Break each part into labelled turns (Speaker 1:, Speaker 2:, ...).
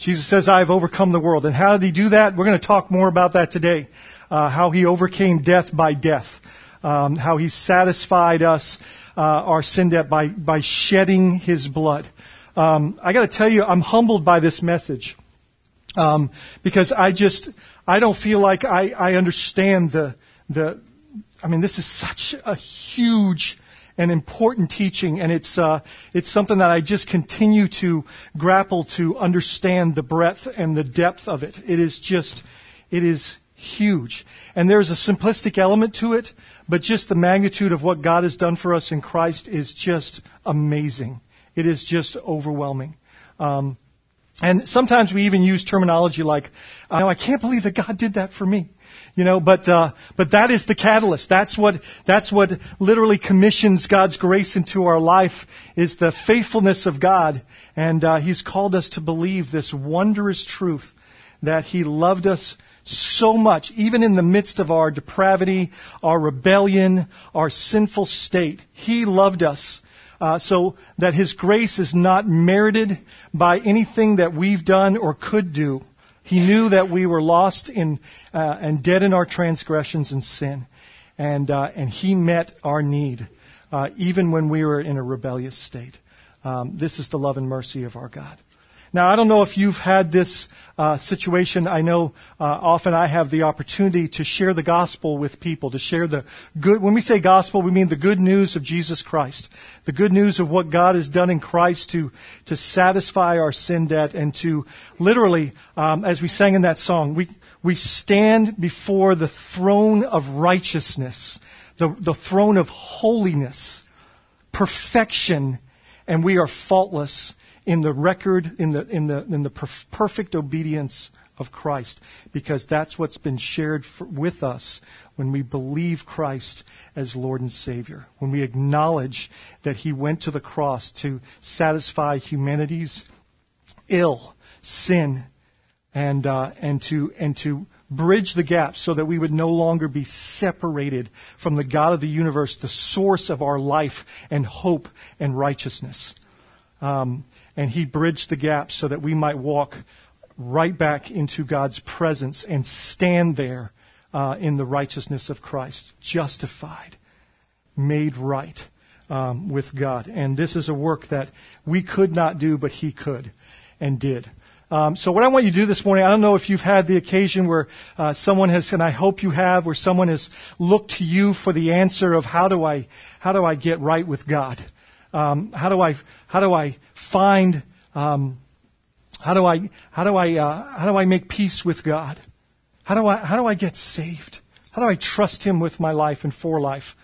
Speaker 1: Jesus says, I have overcome the world. And how did he do that? We're going to talk more about that today. Uh, how he overcame death by death. Um, how he satisfied us, uh, our sin debt by, by shedding his blood. Um, I got to tell you, I'm humbled by this message. Um, because I just, I don't feel like I, I understand the, the, I mean, this is such a huge and important teaching, and it's uh, it's something that I just continue to grapple to understand the breadth and the depth of it. It is just, it is huge, and there's a simplistic element to it, but just the magnitude of what God has done for us in Christ is just amazing. It is just overwhelming. Um, and sometimes we even use terminology like, I can't believe that God did that for me. You know, but, uh, but that is the catalyst. That's what, that's what literally commissions God's grace into our life is the faithfulness of God. And, uh, He's called us to believe this wondrous truth that He loved us so much, even in the midst of our depravity, our rebellion, our sinful state. He loved us uh, so that His grace is not merited by anything that we've done or could do. He knew that we were lost in uh, and dead in our transgressions and sin, and uh, and He met our need, uh, even when we were in a rebellious state. Um, this is the love and mercy of our God. Now, I don't know if you've had this uh, situation. I know uh, often I have the opportunity to share the gospel with people, to share the good. When we say gospel, we mean the good news of Jesus Christ, the good news of what God has done in Christ to to satisfy our sin debt and to literally, um, as we sang in that song, we we stand before the throne of righteousness, the the throne of holiness, perfection, and we are faultless in the record, in the, in the, in the perf- perfect obedience of Christ, because that's what's been shared for, with us when we believe Christ as Lord and Savior, when we acknowledge that He went to the cross to satisfy humanity's ill, sin, and, uh, and, to, and to bridge the gap so that we would no longer be separated from the God of the universe, the source of our life and hope and righteousness. Um, and he bridged the gap so that we might walk right back into God's presence and stand there uh, in the righteousness of Christ, justified, made right um, with God. And this is a work that we could not do, but he could and did. Um, so what I want you to do this morning, I don't know if you've had the occasion where uh, someone has, and I hope you have, where someone has looked to you for the answer of how do I, how do I get right with God? Um, how do I, how do I find um, how do I how do I uh, how do I make peace with God? How do I how do I get saved? How do I trust Him with my life and for life?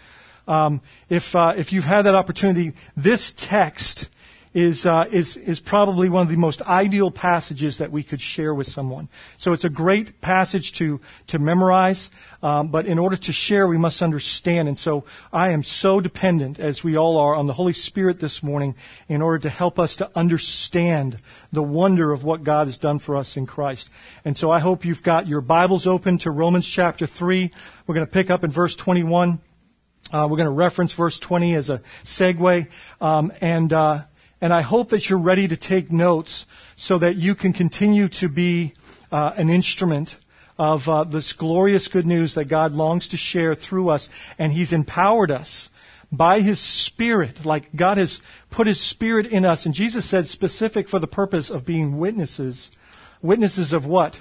Speaker 1: Um, if uh, if you've had that opportunity, this text is, uh, is, is probably one of the most ideal passages that we could share with someone. So it's a great passage to, to memorize, um, but in order to share, we must understand. And so I am so dependent, as we all are, on the Holy Spirit this morning in order to help us to understand the wonder of what God has done for us in Christ. And so I hope you've got your Bibles open to Romans chapter 3. We're going to pick up in verse 21. Uh, we're going to reference verse 20 as a segue. Um, and, uh, and I hope that you're ready to take notes so that you can continue to be uh, an instrument of uh, this glorious good news that God longs to share through us. And He's empowered us by His Spirit, like God has put His Spirit in us. And Jesus said specific for the purpose of being witnesses. Witnesses of what?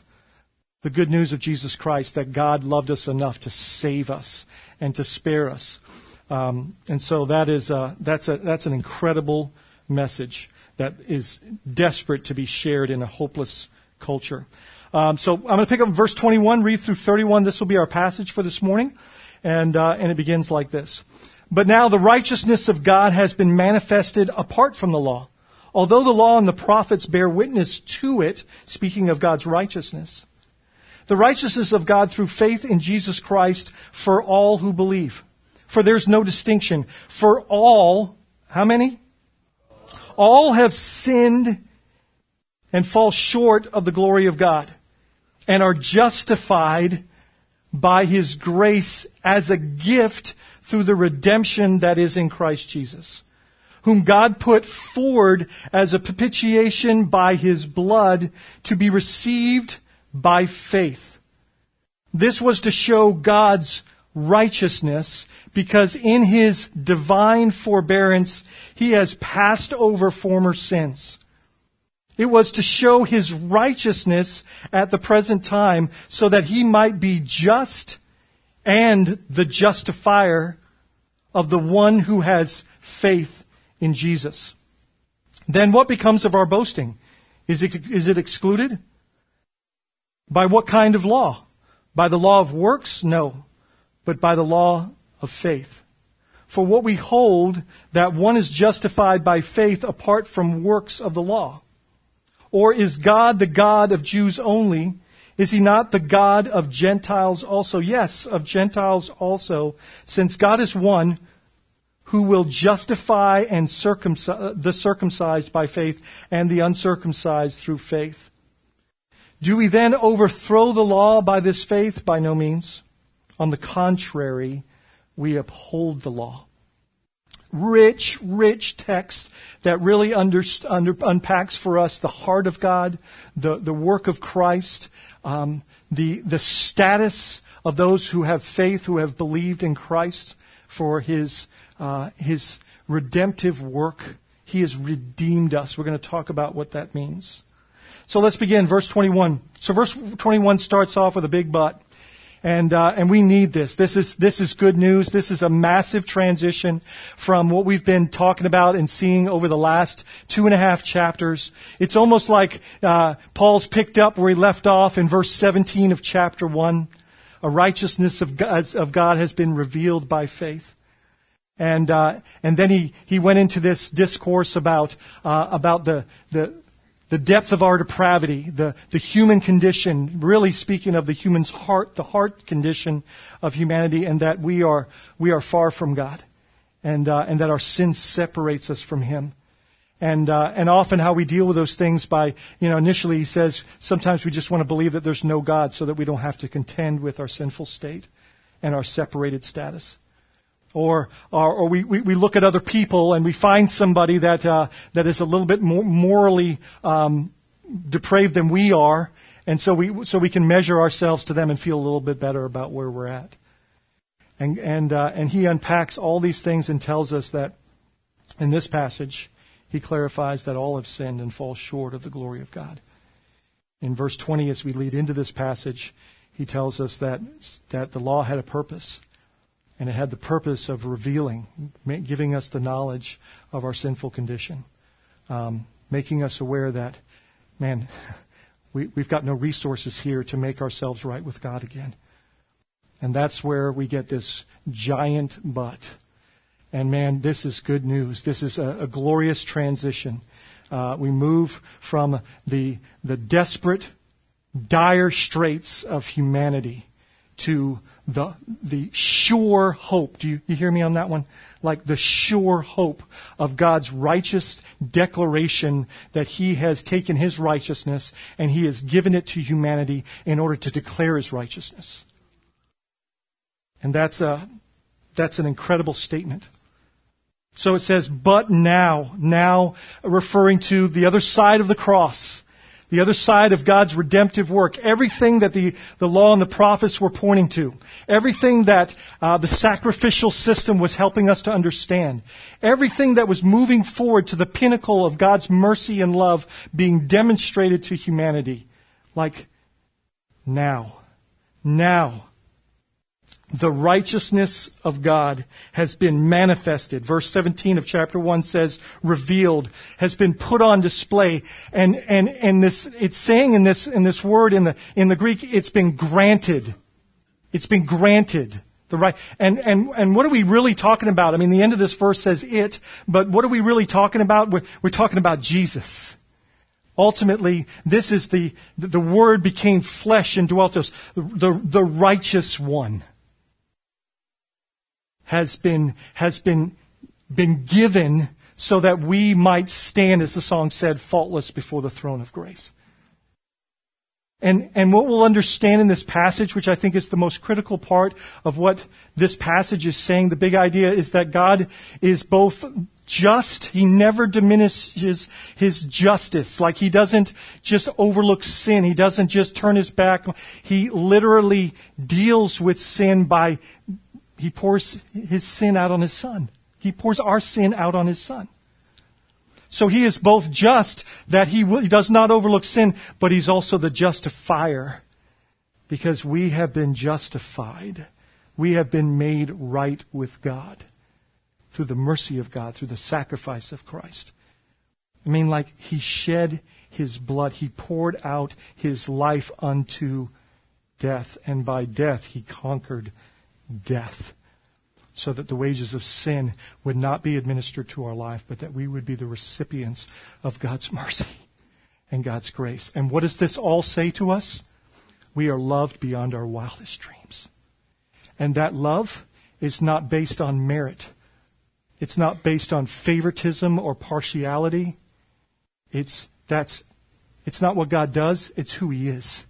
Speaker 1: The good news of Jesus Christ, that God loved us enough to save us and to spare us. Um, and so that is, that's, a, that's an incredible message that is desperate to be shared in a hopeless culture. Um, so I'm going to pick up verse 21, read through 31. This will be our passage for this morning. And, uh, and it begins like this. But now the righteousness of God has been manifested apart from the law. Although the law and the prophets bear witness to it, speaking of God's righteousness. The righteousness of God through faith in Jesus Christ for all who believe. For there's no distinction. For all, how many? All have sinned and fall short of the glory of God and are justified by His grace as a gift through the redemption that is in Christ Jesus, whom God put forward as a propitiation by his blood to be received by faith. This was to show God's righteousness because in his divine forbearance he has passed over former sins. It was to show his righteousness at the present time so that he might be just and the justifier of the one who has faith in Jesus. Then what becomes of our boasting? Is it, is it excluded? By what kind of law? By the law of works? No, but by the law of faith. For what we hold that one is justified by faith apart from works of the law. Or is God the God of Jews only? Is he not the God of Gentiles also? Yes, of Gentiles also, since God is one who will justify and circumcise, the circumcised by faith and the uncircumcised through faith. Do we then overthrow the law by this faith? By no means. On the contrary, we uphold the law. Rich, rich text that really under, under, unpacks for us the heart of God, the, the work of Christ, um, the, the status of those who have faith, who have believed in Christ for his uh, his redemptive work. He has redeemed us. We're going to talk about what that means. So let's begin. Verse 21. So verse 21 starts off with a big but. And, uh, and we need this. This is, this is good news. This is a massive transition from what we've been talking about and seeing over the last two and a half chapters. It's almost like uh, Paul's picked up where he left off in verse 17 of chapter 1. A righteousness of God, of God has been revealed by faith. And, uh, and then he, he went into this discourse about, uh, about the, the, the depth of our depravity, the, the human condition, really speaking of the human's heart, the heart condition of humanity, and that we are, we are far from God, and, uh, and that our sin separates us from Him. And, uh, and often how we deal with those things by, you know, initially he says sometimes we just want to believe that there's no God so that we don't have to contend with our sinful state and our separated status or, or, or we, we, we, look at other people and we find somebody that, uh, that is a little bit more morally um, depraved than we are, and so we, so we can measure ourselves to them and feel a little bit better about where we're at. And, and, uh, and he unpacks all these things and tells us that in this passage, he clarifies that all have sinned and fall short of the glory of God. In verse 20, as we lead into this passage, he tells us that, that the law had a purpose and it had the purpose of revealing, giving us the knowledge of our sinful condition, um, making us aware that, man, we, we've got no resources here to make ourselves right with God again. And that's where we get this giant but. And man, this is good news. This is a, a glorious transition. Uh, we move from the, the desperate, dire straits of humanity to the, the sure hope. Do you, you hear me on that one? Like the sure hope of God's righteous declaration that He has taken His righteousness and He has given it to humanity in order to declare His righteousness. And that's a, that's an incredible statement. So it says, but now, now referring to the other side of the cross the other side of God's redemptive work, everything that the, the law and the prophets were pointing to, everything that uh, the sacrificial system was helping us to understand, everything that was moving forward to the pinnacle of God's mercy and love being demonstrated to humanity. Like now, now, the righteousness of God has been manifested. Verse 17 of chapter 1 says, revealed, has been put on display. And, and, and this, it's saying in this, in this word in the, in the Greek, it's been granted. It's been granted. The right, and, and, and what are we really talking about? I mean, the end of this verse says it, but what are we really talking about? We're, we're talking about Jesus. Ultimately, this is the, the word became flesh and dwelt us, the, the, the righteous one has been, has been, been given so that we might stand, as the song said, faultless before the throne of grace. And, and what we'll understand in this passage, which I think is the most critical part of what this passage is saying, the big idea is that God is both just. He never diminishes his justice. Like he doesn't just overlook sin. He doesn't just turn his back. He literally deals with sin by, he pours his sin out on his son. He pours our sin out on his son. So he is both just that he, he does not overlook sin, but he's also the justifier because we have been justified. We have been made right with God through the mercy of God, through the sacrifice of Christ. I mean, like he shed his blood, he poured out his life unto death, and by death he conquered death, so that the wages of sin would not be administered to our life, but that we would be the recipients of God's mercy and God's grace. And what does this all say to us? We are loved beyond our wildest dreams. And that love is not based on merit it's not based on favoritism or partiality. It's, that's, it's not what God does, it's who He is.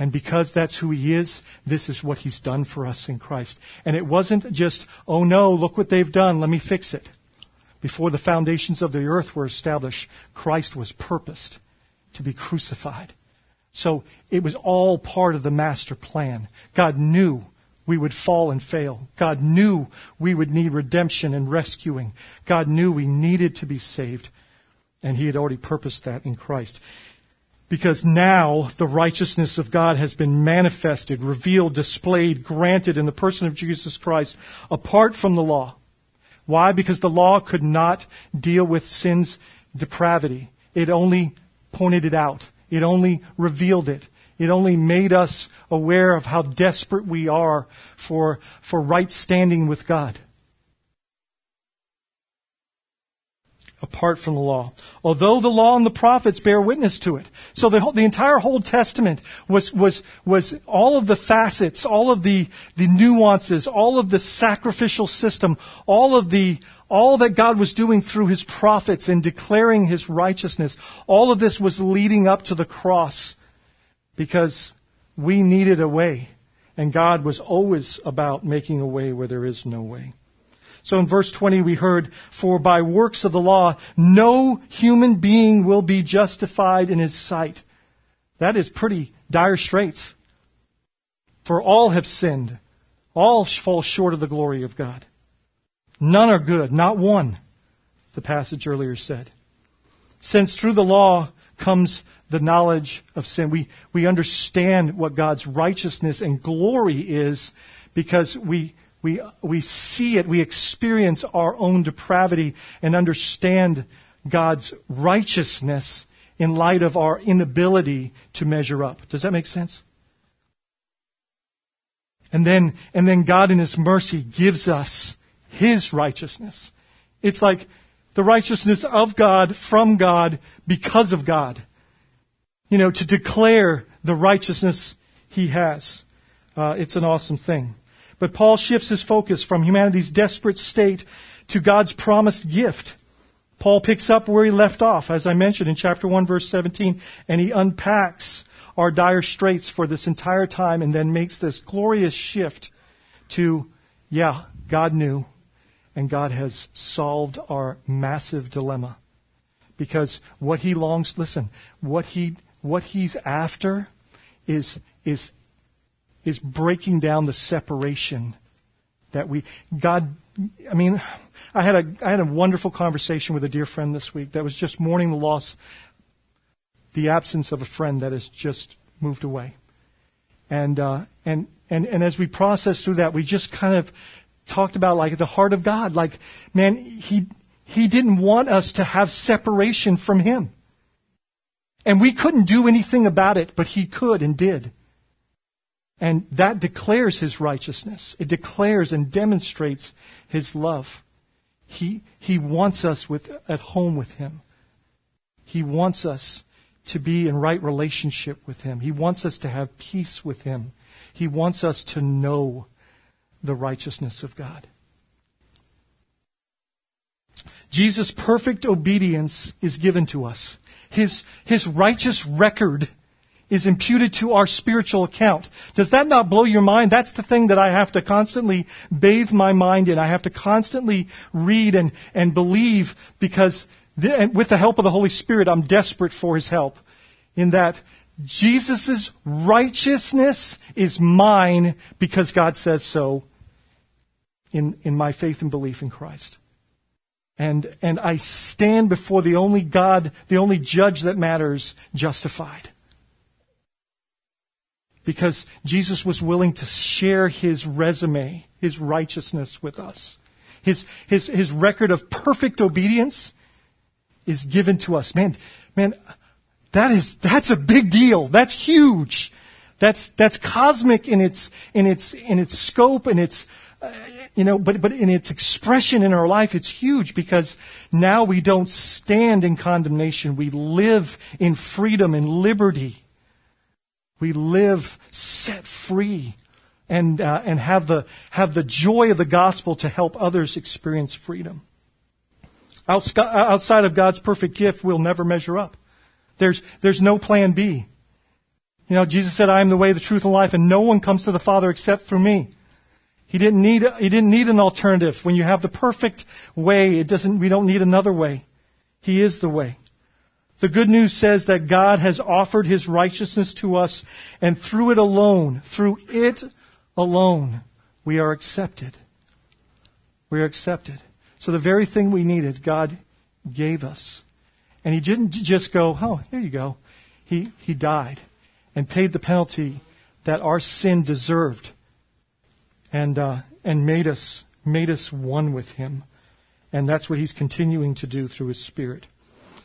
Speaker 1: And because that's who He is, this is what He's done for us in Christ. And it wasn't just, oh no, look what they've done, let me fix it. Before the foundations of the earth were established, Christ was purposed to be crucified. So it was all part of the master plan. God knew we would fall and fail. God knew we would need redemption and rescuing. God knew we needed to be saved. And He had already purposed that in Christ. Because now the righteousness of God has been manifested, revealed, displayed, granted in the person of Jesus Christ apart from the law. Why? Because the law could not deal with sin's depravity. It only pointed it out. It only revealed it. It only made us aware of how desperate we are for, for right standing with God. Apart from the law. Although the law and the prophets bear witness to it. So the, the entire Old Testament was, was, was all of the facets, all of the, the nuances, all of the sacrificial system, all of the, all that God was doing through his prophets and declaring his righteousness, all of this was leading up to the cross because we needed a way, and God was always about making a way where there is no way. So in verse 20 we heard, For by works of the law no human being will be justified in his sight. That is pretty dire straits. For all have sinned. All fall short of the glory of God. None are good, not one, the passage earlier said. Since through the law comes the knowledge of sin. We, we understand what God's righteousness and glory is because we, we, we see it, we experience our own depravity and understand God's righteousness in light of our inability to measure up. Does that make sense? And then, and then God in His mercy gives us His righteousness. It's like the righteousness of God from God because of God. You know, to declare the righteousness he has. Uh, it's an awesome thing. But Paul shifts his focus from humanity's desperate state to God's promised gift. Paul picks up where he left off, as I mentioned in chapter 1, verse 17, and he unpacks our dire straits for this entire time and then makes this glorious shift to, yeah, God knew, and God has solved our massive dilemma. Because what he longs, listen, what he, what he's after is, is, is breaking down the separation that we, God, I mean, I had a, I had a wonderful conversation with a dear friend this week that was just mourning the loss, the absence of a friend that has just moved away. And, uh, and, and, and as we process through that, we just kind of talked about like the heart of God. Like, man, he, he didn't want us to have separation from him. And we couldn't do anything about it, but he could and did. And that declares his righteousness. It declares and demonstrates his love. He, he wants us with, at home with him. He wants us to be in right relationship with him. He wants us to have peace with him. He wants us to know the righteousness of God. Jesus' perfect obedience is given to us. His, his righteous record is imputed to our spiritual account. Does that not blow your mind? That's the thing that I have to constantly bathe my mind in. I have to constantly read and, and believe because the, with the help of the Holy Spirit, I'm desperate for His help in that Jesus' righteousness is mine because God says so in, in my faith and belief in Christ. And, and I stand before the only God, the only judge that matters, justified. Because Jesus was willing to share his resume, his righteousness with us. His, his, his record of perfect obedience is given to us. Man, man, that is, that's a big deal. That's huge. That's, that's cosmic in its, in its, in its scope and its, uh, you know, but, but in its expression in our life, it's huge because now we don't stand in condemnation. We live in freedom and liberty. We live set free and, uh, and have, the, have the joy of the gospel to help others experience freedom. Outside of God's perfect gift, we'll never measure up. There's, there's no plan B. You know, Jesus said, I am the way, the truth, and life, and no one comes to the Father except through me. He didn't need, he didn't need an alternative. When you have the perfect way, it doesn't, we don't need another way. He is the way. The good news says that God has offered his righteousness to us, and through it alone, through it alone, we are accepted. We are accepted. So the very thing we needed, God gave us. And he didn't just go, oh, here you go. He, he died and paid the penalty that our sin deserved and, uh, and made, us, made us one with him. And that's what he's continuing to do through his Spirit.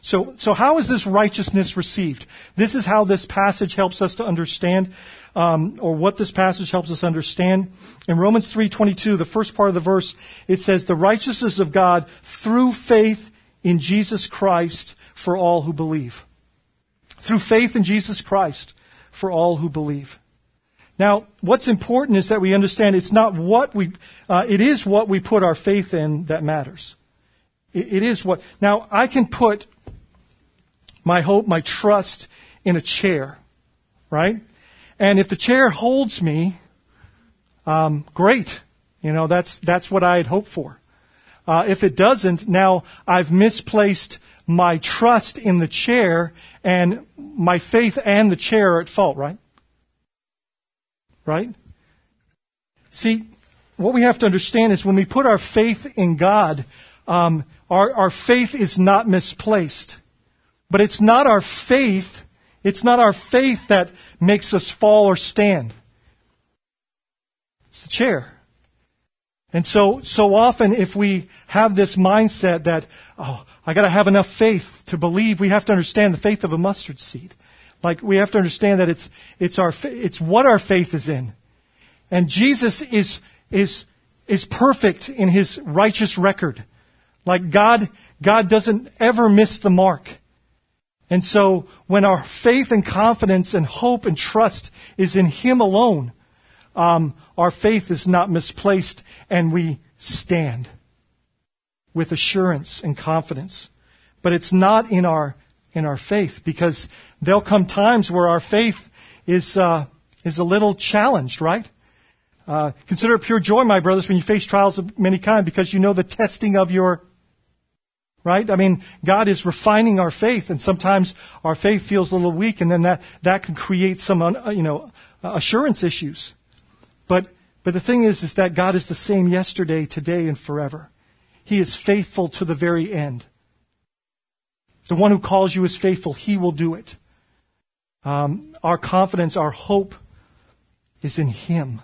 Speaker 1: So, so how is this righteousness received? This is how this passage helps us to understand um, or what this passage helps us understand. In Romans 3:22, the first part of the verse, it says, "The righteousness of God through faith in Jesus Christ for all who believe." Through faith in Jesus Christ for all who believe. Now, what's important is that we understand it's not what we, uh, it is what we put our faith in that matters. It, it is what. Now, I can put my hope, my trust in a chair, right? And if the chair holds me, um, great. You know, that's, that's what I had hoped for. Uh, if it doesn't, now I've misplaced my trust in the chair and my faith and the chair are at fault, right? Right? See, what we have to understand is when we put our faith in God, um, our, our faith is not misplaced. But it's not our faith it's not our faith that makes us fall or stand. It's the chair. And so, so often if we have this mindset that, oh, I gotta have enough faith to believe, we have to understand the faith of a mustard seed. Like, we have to understand that it's, it's our, it's what our faith is in. And Jesus is, is, is perfect in his righteous record. Like God, God doesn't ever miss the mark. And so when our faith and confidence and hope and trust is in Him alone, um, our faith is not misplaced and we stand with assurance and confidence. But it's not in our, in our faith because there'll come times where our faith is, uh, is a little challenged, right? Uh, consider it pure joy, my brothers, when you face trials of many kinds because you know the testing of your right? I mean, God is refining our faith, and sometimes our faith feels a little weak, and then that, that can create some, uh, you know, assurance issues. But, but the thing is, is that God is the same yesterday, today, and forever. He is faithful to the very end. The one who calls you is faithful. He will do it. Um, our confidence, our hope is in Him.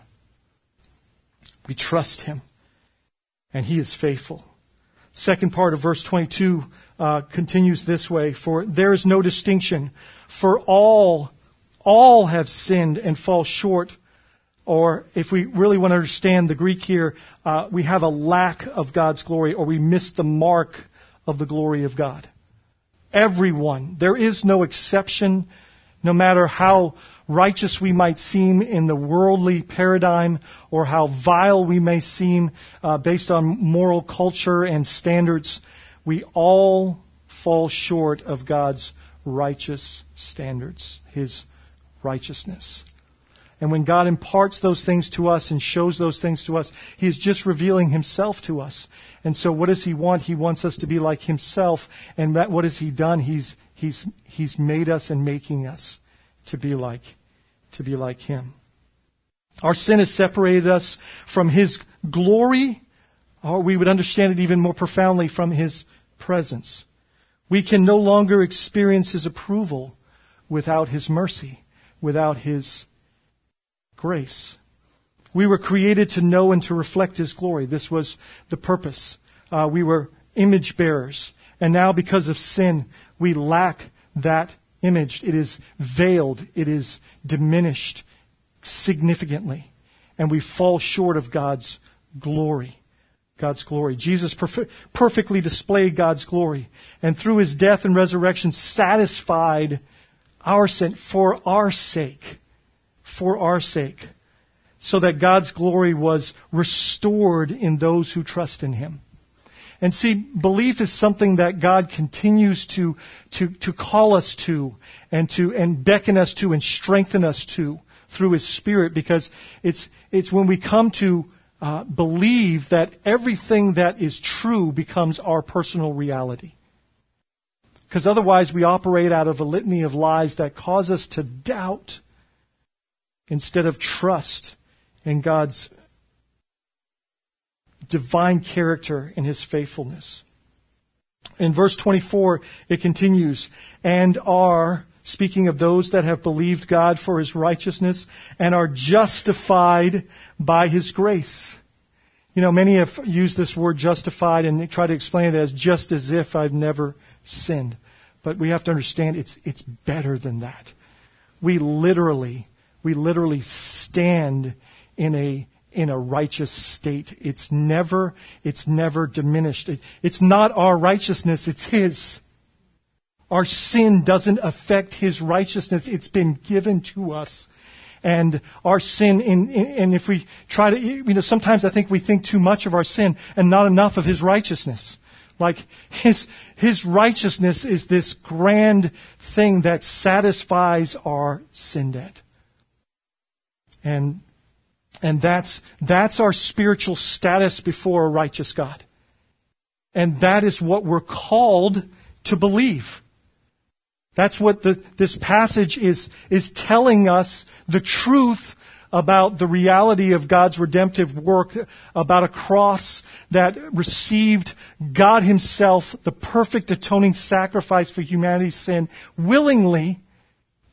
Speaker 1: We trust Him, and He is faithful. Second part of verse 22 uh, continues this way For there is no distinction, for all, all have sinned and fall short. Or if we really want to understand the Greek here, uh, we have a lack of God's glory, or we miss the mark of the glory of God. Everyone. There is no exception, no matter how righteous we might seem in the worldly paradigm or how vile we may seem uh, based on moral culture and standards, we all fall short of God's righteous standards, His righteousness. And when God imparts those things to us and shows those things to us, He is just revealing Himself to us. And so what does He want? He wants us to be like Himself. And that, what has He done? He's, he's, he's made us and making us to be like, to be like Him. Our sin has separated us from His glory, or we would understand it even more profoundly from His presence. We can no longer experience His approval without His mercy, without His grace. We were created to know and to reflect His glory. This was the purpose. Uh, we were image bearers. And now, because of sin, we lack that image. It is veiled. It is diminished significantly. And we fall short of God's glory. God's glory. Jesus perf- perfectly displayed God's glory. And through his death and resurrection, satisfied our sin for our sake for our sake, so that God's glory was restored in those who trust in Him. And see, belief is something that God continues to, to, to call us to and to, and beckon us to and strengthen us to through His Spirit because it's, it's when we come to uh, believe that everything that is true becomes our personal reality. Because otherwise we operate out of a litany of lies that cause us to doubt instead of trust in God's divine character and his faithfulness. In verse 24, it continues, and are, speaking of those that have believed God for his righteousness, and are justified by his grace. You know, many have used this word justified and try to explain it as just as if I've never sinned. But we have to understand it's, it's better than that. We literally we literally stand in a in a righteous state. It's never, it's never diminished. It, it's not our righteousness, it's His. Our sin doesn't affect His righteousness. It's been given to us. And our sin, in, in, and if we try to, you know, sometimes I think we think too much of our sin and not enough of His righteousness. Like His, His righteousness is this grand thing that satisfies our sin debt. And, and that's, that's our spiritual status before a righteous God. And that is what we're called to believe. That's what the, this passage is, is telling us the truth about the reality of God's redemptive work, about a cross that received God Himself, the perfect atoning sacrifice for humanity's sin, willingly.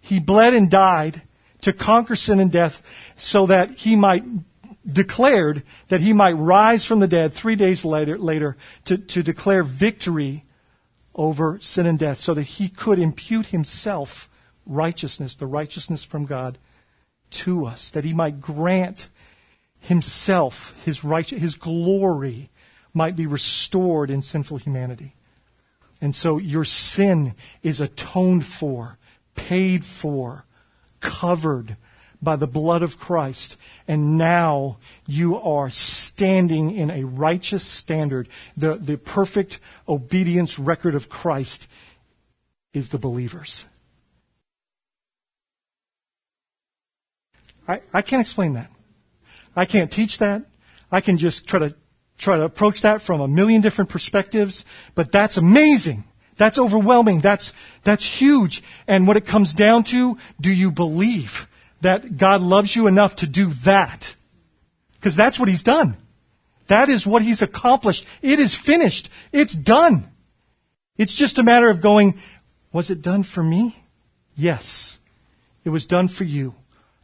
Speaker 1: He bled and died to conquer sin and death so that he might declared that he might rise from the dead three days later, later to, to declare victory over sin and death so that he could impute himself righteousness, the righteousness from God to us, that he might grant himself, his right, his glory might be restored in sinful humanity. And so your sin is atoned for, paid for, covered by the blood of Christ. And now you are standing in a righteous standard. The, the perfect obedience record of Christ is the believers. I, I can't explain that. I can't teach that. I can just try to try to approach that from a million different perspectives, but that's amazing. That's overwhelming. That's, that's huge. And what it comes down to, do you believe that God loves you enough to do that? Because that's what He's done. That is what He's accomplished. It is finished. It's done. It's just a matter of going, was it done for me? Yes. It was done for you.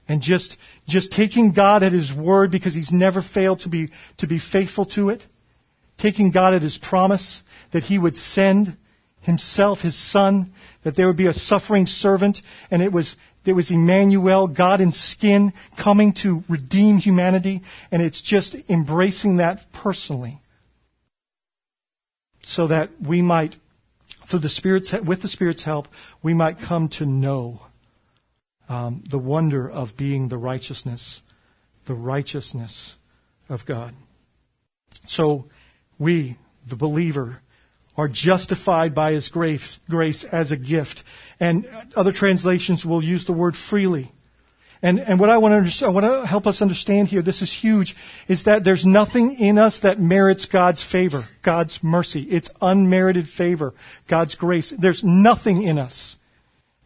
Speaker 1: And just, just taking God at His word because He's never failed to be, to be faithful to it. Taking God at His promise that He would send himself, his son, that there would be a suffering servant, and it was, it was Emmanuel, God in skin, coming to redeem humanity, and it's just embracing that personally. So that we might, through the Spirit's, with the Spirit's help, we might come to know um, the wonder of being the righteousness, the righteousness of God. So we, the believer, are justified by his grace, grace as a gift. And other translations will use the word freely. And, and what I want, to I want to help us understand here, this is huge, is that there's nothing in us that merits God's favor, God's mercy. It's unmerited favor, God's grace. There's nothing in us.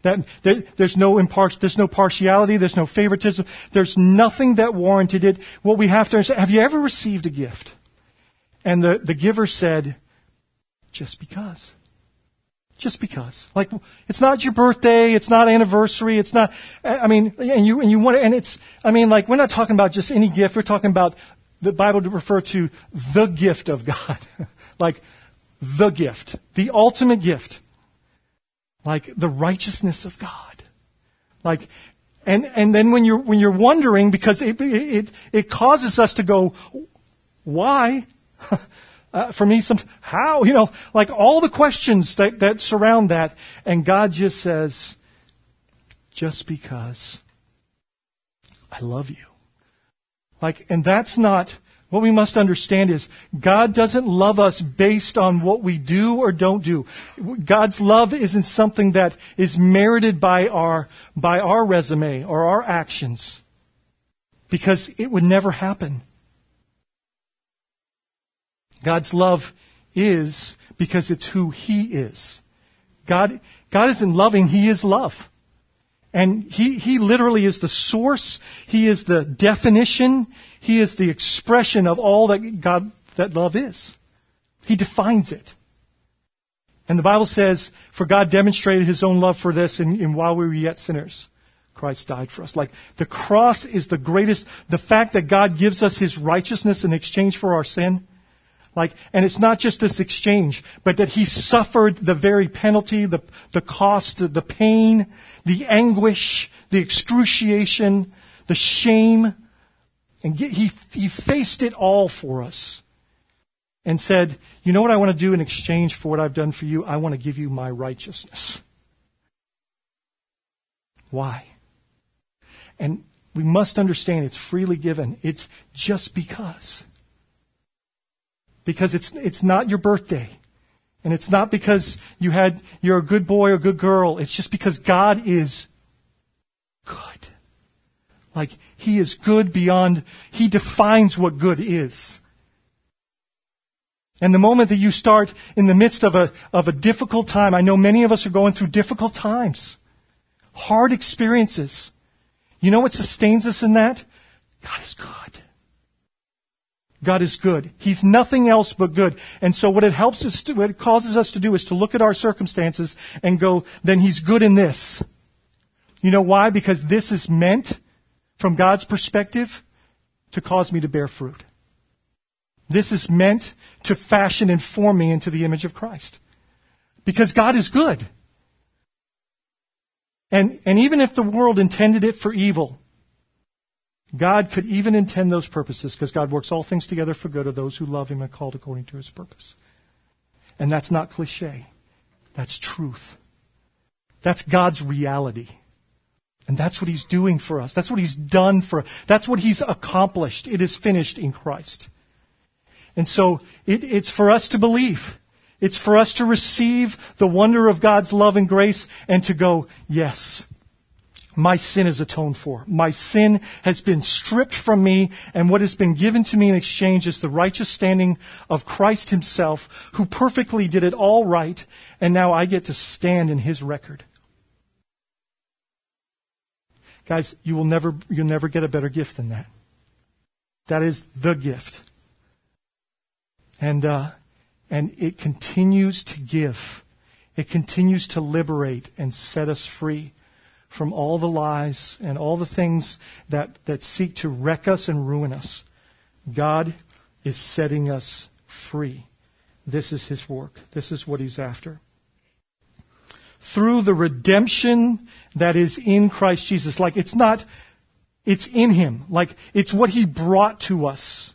Speaker 1: That, there's no there's no partiality, there's no favoritism, there's nothing that warranted it. What we have to understand, have you ever received a gift? And the, the giver said, just because. Just because. Like, it's not your birthday, it's not anniversary, it's not, I mean, and you, and you want to, and it's, I mean, like, we're not talking about just any gift, we're talking about the Bible to refer to the gift of God. like, the gift. The ultimate gift. Like, the righteousness of God. Like, and, and then when you're, when you're wondering, because it, it, it causes us to go, why? Uh, for me, some, how? You know, like all the questions that, that surround that. And God just says, just because I love you. Like, and that's not, what we must understand is God doesn't love us based on what we do or don't do. God's love isn't something that is merited by our, by our resume or our actions. Because it would never happen. God's love is because it's who He is. God, God isn't loving, He is love. And he, he literally is the source. He is the definition. He is the expression of all that God, that love is. He defines it. And the Bible says, for God demonstrated his own love for this and, and while we were yet sinners, Christ died for us. Like the cross is the greatest, the fact that God gives us his righteousness in exchange for our sin like, and it's not just this exchange, but that he suffered the very penalty, the, the cost, the pain, the anguish, the excruciation, the shame. And get, he, he faced it all for us and said, You know what I want to do in exchange for what I've done for you? I want to give you my righteousness. Why? And we must understand it's freely given. It's just because because it's, it's not your birthday. And it's not because you had, you're a good boy or a good girl. It's just because God is good. Like, He is good beyond, He defines what good is. And the moment that you start in the midst of a, of a difficult time, I know many of us are going through difficult times, hard experiences. You know what sustains us in that? God is good. God is good. He's nothing else but good. And so what it helps us to, what it causes us to do is to look at our circumstances and go, then He's good in this. You know why? Because this is meant, from God's perspective, to cause me to bear fruit. This is meant to fashion and form me into the image of Christ. Because God is good. And, and even if the world intended it for evil, God could even intend those purposes because God works all things together for good of those who love Him and called according to His purpose. And that's not cliche. That's truth. That's God's reality. And that's what He's doing for us. That's what He's done for us. That's what He's accomplished. It is finished in Christ. And so it, it's for us to believe. It's for us to receive the wonder of God's love and grace and to go, yes, my sin is atoned for. My sin has been stripped from me, and what has been given to me in exchange is the righteous standing of Christ Himself, who perfectly did it all right, and now I get to stand in His record. Guys, you will never, you'll never get a better gift than that. That is the gift. And, uh, and it continues to give. It continues to liberate and set us free from all the lies and all the things that, that seek to wreck us and ruin us. God is setting us free. This is his work. This is what he's after. Through the redemption that is in Christ Jesus. Like it's not, it's in him. Like it's what he brought to us.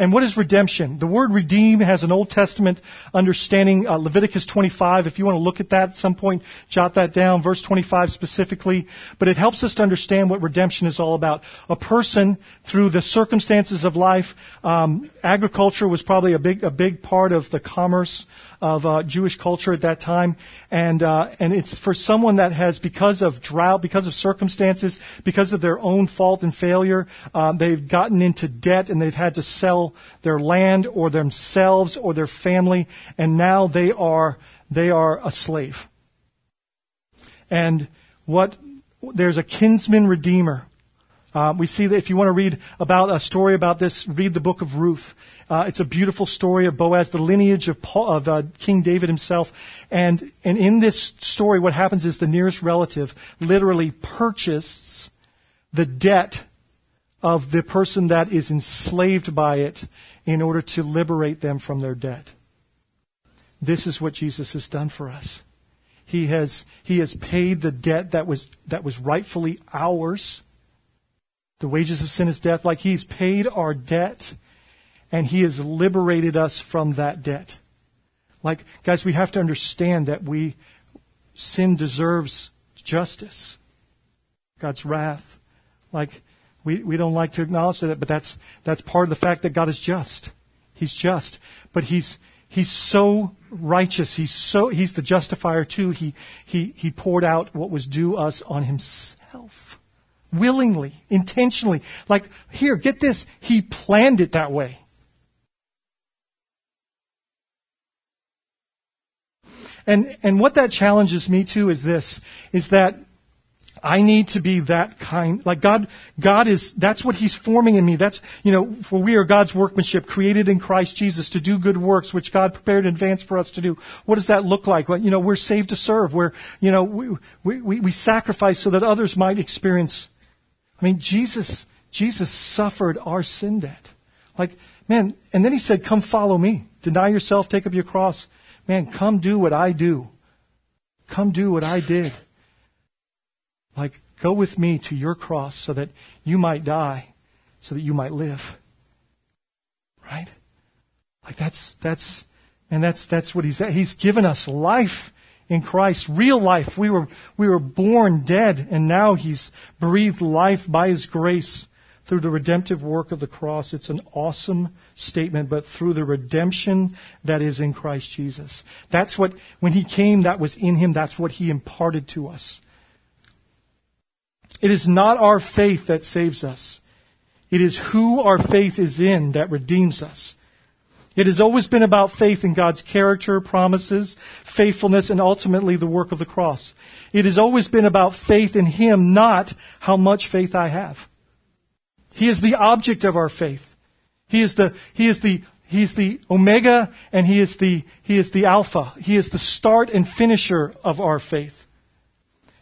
Speaker 1: And what is redemption? The word redeem has an Old Testament understanding, uh, Leviticus 25. If you want to look at that at some point, jot that down, verse 25 specifically. But it helps us to understand what redemption is all about. A person, through the circumstances of life, um, agriculture was probably a big, a big part of the commerce of uh, Jewish culture at that time, and uh, and it's for someone that has because of drought, because of circumstances, because of their own fault and failure, uh, they've gotten into debt and they've had to sell their land or themselves or their family, and now they are they are a slave. And what there's a kinsman redeemer uh, we see that if you want to read about a story about this, read the book of Ruth. Uh, it's a beautiful story of Boaz, the lineage of, Paul, of uh, King David himself. And, and in this story, what happens is the nearest relative literally purchases the debt of the person that is enslaved by it in order to liberate them from their debt. This is what Jesus has done for us. He has, he has paid the debt that was, that was rightfully ours the wages of sin is death, like He's paid our debt and He has liberated us from that debt. Like, guys, we have to understand that we, sin deserves justice, God's wrath. Like, we, we don't like to acknowledge that, but that's, that's part of the fact that God is just. He's just. But He's, He's so righteous. He's so, He's the justifier too. He, he, he poured out what was due us on Himself willingly, intentionally. Like, here, get this. He planned it that way. And, and what that challenges me to is this, is that I need to be that kind. Like God, God is, that's what He's forming in me. That's, you know, for we are God's workmanship created in Christ Jesus to do good works, which God prepared in advance for us to do. What does that look like? Well, you know, we're saved to serve. We're, you know, we, we, we sacrifice so that others might experience I mean, Jesus, Jesus suffered our sin debt. Like, man, and then he said, come follow me. Deny yourself, take up your cross. Man, come do what I do. Come do what I did. Like, go with me to your cross so that you might die, so that you might live. Right? Like that's, that's, and that's, that's what he's, he's given us life in Christ, real life. We were, we were born dead, and now He's breathed life by His grace through the redemptive work of the cross. It's an awesome statement, but through the redemption that is in Christ Jesus. That's what, when He came, that was in Him. That's what He imparted to us. It is not our faith that saves us. It is who our faith is in that redeems us. It has always been about faith in God's character, promises, faithfulness, and ultimately the work of the cross. It has always been about faith in Him, not how much faith I have. He is the object of our faith. He is the, He is the, He is the Omega and He is the, He is the Alpha. He is the start and finisher of our faith.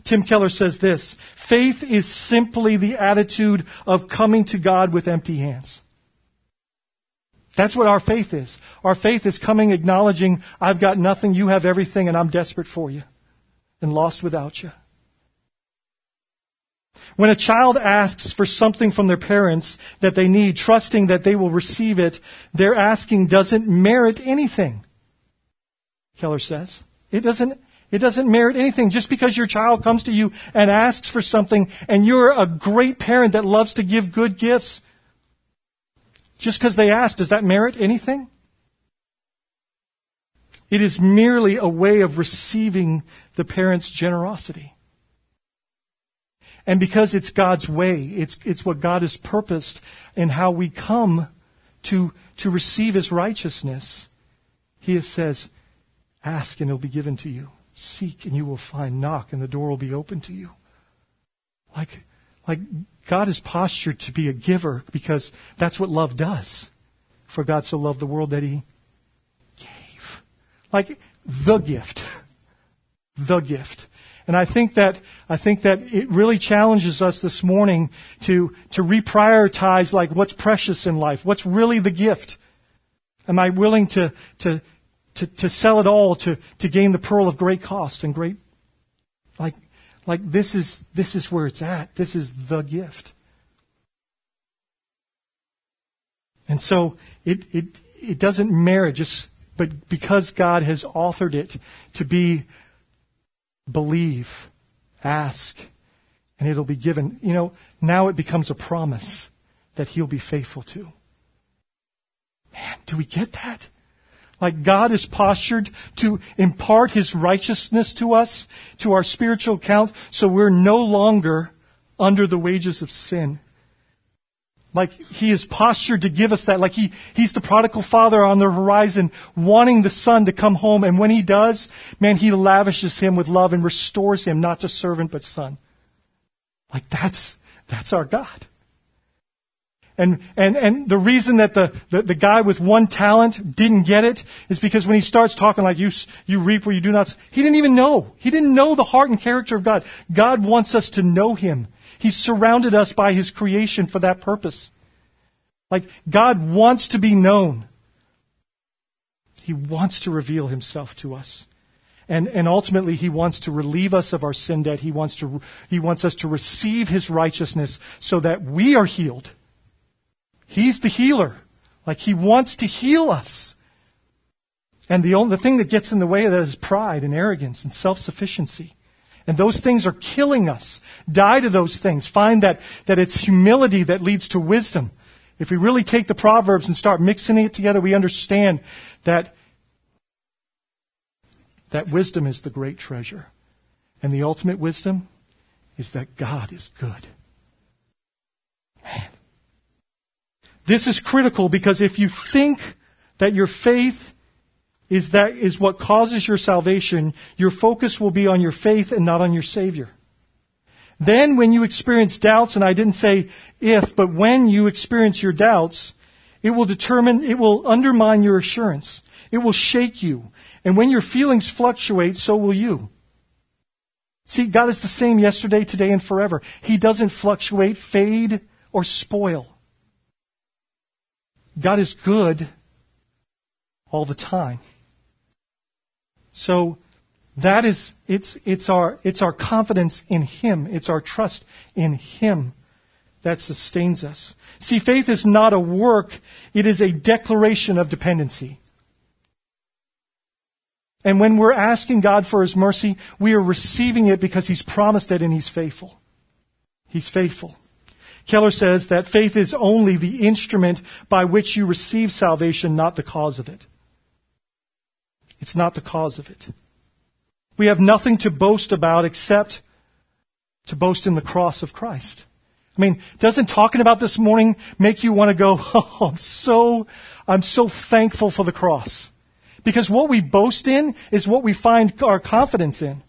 Speaker 1: Tim Keller says this, faith is simply the attitude of coming to God with empty hands. That's what our faith is. Our faith is coming acknowledging, I've got nothing, you have everything, and I'm desperate for you and lost without you. When a child asks for something from their parents that they need, trusting that they will receive it, their asking doesn't merit anything. Keller says. It doesn't, it doesn't merit anything. Just because your child comes to you and asks for something and you're a great parent that loves to give good gifts, just because they ask, does that merit anything? It is merely a way of receiving the parent's generosity. And because it's God's way, it's, it's what God has purposed in how we come to, to receive His righteousness. He says, ask and it'll be given to you. Seek and you will find. Knock and the door will be open to you. Like, like God is postured to be a giver because that's what love does. For God so loved the world that he gave. Like the gift. The gift. And I think that, I think that it really challenges us this morning to, to reprioritize like what's precious in life. What's really the gift? Am I willing to, to, to, to sell it all to, to gain the pearl of great cost and great, like this is, this is where it's at. This is the gift. And so it, it, it doesn't merit just, but because God has authored it to be believe, ask, and it'll be given. You know, now it becomes a promise that he'll be faithful to. Man, do we get that? Like God is postured to impart his righteousness to us, to our spiritual account, so we're no longer under the wages of sin. Like he is postured to give us that. Like he, he's the prodigal father on the horizon, wanting the son to come home. And when he does, man, he lavishes him with love and restores him, not to servant, but son. Like that's, that's our God. And, and, and the reason that the, the, the, guy with one talent didn't get it is because when he starts talking like you, you reap where you do not, he didn't even know. He didn't know the heart and character of God. God wants us to know him. He's surrounded us by his creation for that purpose. Like God wants to be known. He wants to reveal himself to us. And, and ultimately, he wants to relieve us of our sin debt. He wants, to, he wants us to receive his righteousness so that we are healed He's the healer. Like he wants to heal us. And the only the thing that gets in the way of that is pride and arrogance and self-sufficiency. And those things are killing us. Die to those things. Find that, that it's humility that leads to wisdom. If we really take the Proverbs and start mixing it together, we understand that, that wisdom is the great treasure. And the ultimate wisdom is that God is good. Man. This is critical because if you think that your faith is that is what causes your salvation, your focus will be on your faith and not on your Savior. Then when you experience doubts, and I didn't say if, but when you experience your doubts, it will determine, it will undermine your assurance. It will shake you. And when your feelings fluctuate, so will you. See, God is the same yesterday, today, and forever. He doesn't fluctuate, fade, or spoil. God is good all the time. So that is it's it's our it's our confidence in him, it's our trust in him that sustains us. See, faith is not a work, it is a declaration of dependency. And when we're asking God for his mercy, we are receiving it because he's promised it and he's faithful. He's faithful. Keller says that faith is only the instrument by which you receive salvation, not the cause of it. It's not the cause of it. We have nothing to boast about except to boast in the cross of Christ. I mean, doesn't talking about this morning make you want to go, oh, I'm so, I'm so thankful for the cross. Because what we boast in is what we find our confidence in.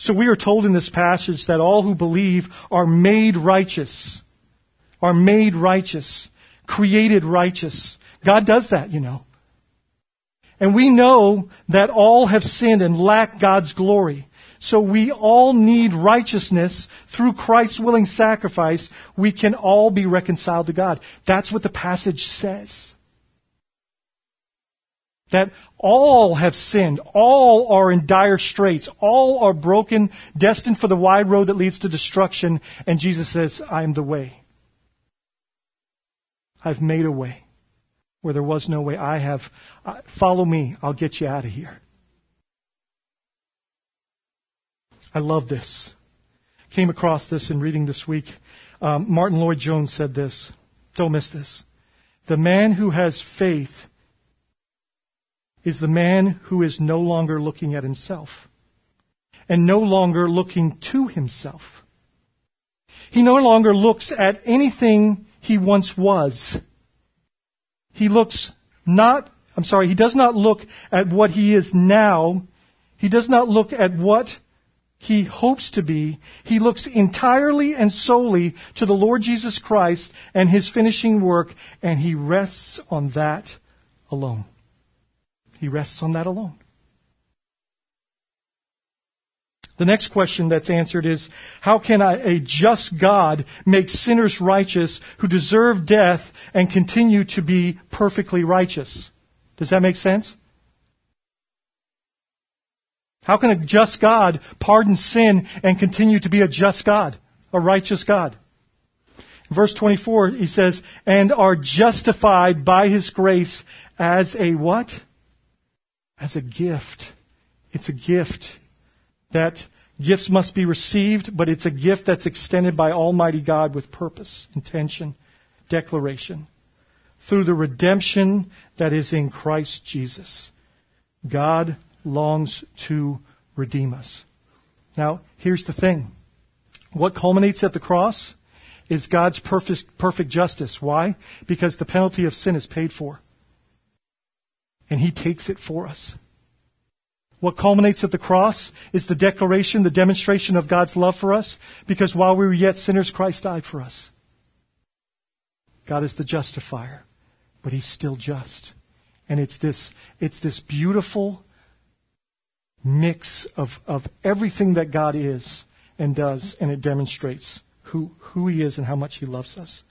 Speaker 1: So we are told in this passage that all who believe are made righteous, are made righteous, created righteous. God does that, you know. And we know that all have sinned and lack God's glory. So we all need righteousness through Christ's willing sacrifice. We can all be reconciled to God. That's what the passage says. That all have sinned. All are in dire straits. All are broken, destined for the wide road that leads to destruction. And Jesus says, I am the way. I've made a way where there was no way. I have, uh, follow me. I'll get you out of here. I love this. Came across this in reading this week. Um, Martyn Lloyd-Jones said this. Don't miss this. The man who has faith is the man who is no longer looking at himself and no longer looking to himself. He no longer looks at anything he once was. He looks not, I'm sorry, he does not look at what he is now. He does not look at what he hopes to be. He looks entirely and solely to the Lord Jesus Christ and his finishing work, and he rests on that alone. He rests on that alone. The next question that's answered is, how can a just God make sinners righteous who deserve death and continue to be perfectly righteous? Does that make sense? How can a just God pardon sin and continue to be a just God, a righteous God? Verse 24, he says, and are justified by his grace as a what? As a gift. It's a gift that gifts must be received, but it's a gift that's extended by Almighty God with purpose, intention, declaration through the redemption that is in Christ Jesus. God longs to redeem us. Now, here's the thing. What culminates at the cross is God's perfect, perfect justice. Why? Because the penalty of sin is paid for. And He takes it for us. What culminates at the cross is the declaration, the demonstration of God's love for us, because while we were yet sinners, Christ died for us. God is the justifier, but He's still just. And it's this, it's this beautiful mix of, of everything that God is and does, and it demonstrates who, who He is and how much He loves us.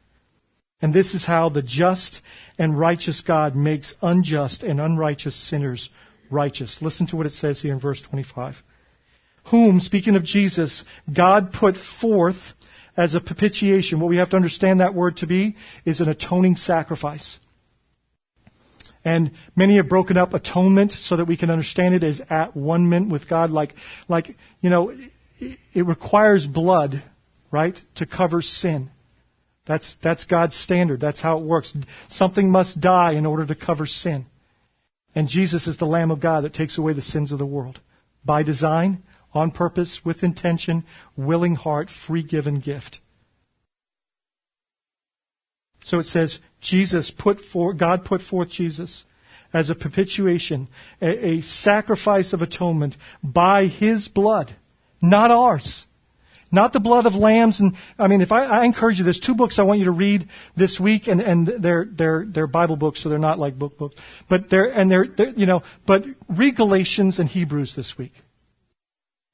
Speaker 1: And this is how the just and righteous God makes unjust and unrighteous sinners righteous. Listen to what it says here in verse 25. Whom, speaking of Jesus, God put forth as a propitiation. What we have to understand that word to be is an atoning sacrifice. And many have broken up atonement so that we can understand it as at one mint with God. Like, like, you know, it requires blood, right, to cover sin. That's, that's God's standard. That's how it works. Something must die in order to cover sin. And Jesus is the Lamb of God that takes away the sins of the world. By design, on purpose, with intention, willing heart, free given gift. So it says, Jesus put forth, God put forth Jesus as a propitiation, a, a sacrifice of atonement by his blood, not ours. Not the blood of lambs. And I mean, if I, I, encourage you, there's two books I want you to read this week, and, and they're, they're, they're Bible books, so they're not like book books. But they're, and they're, they're you know, but read Galatians and Hebrews this week.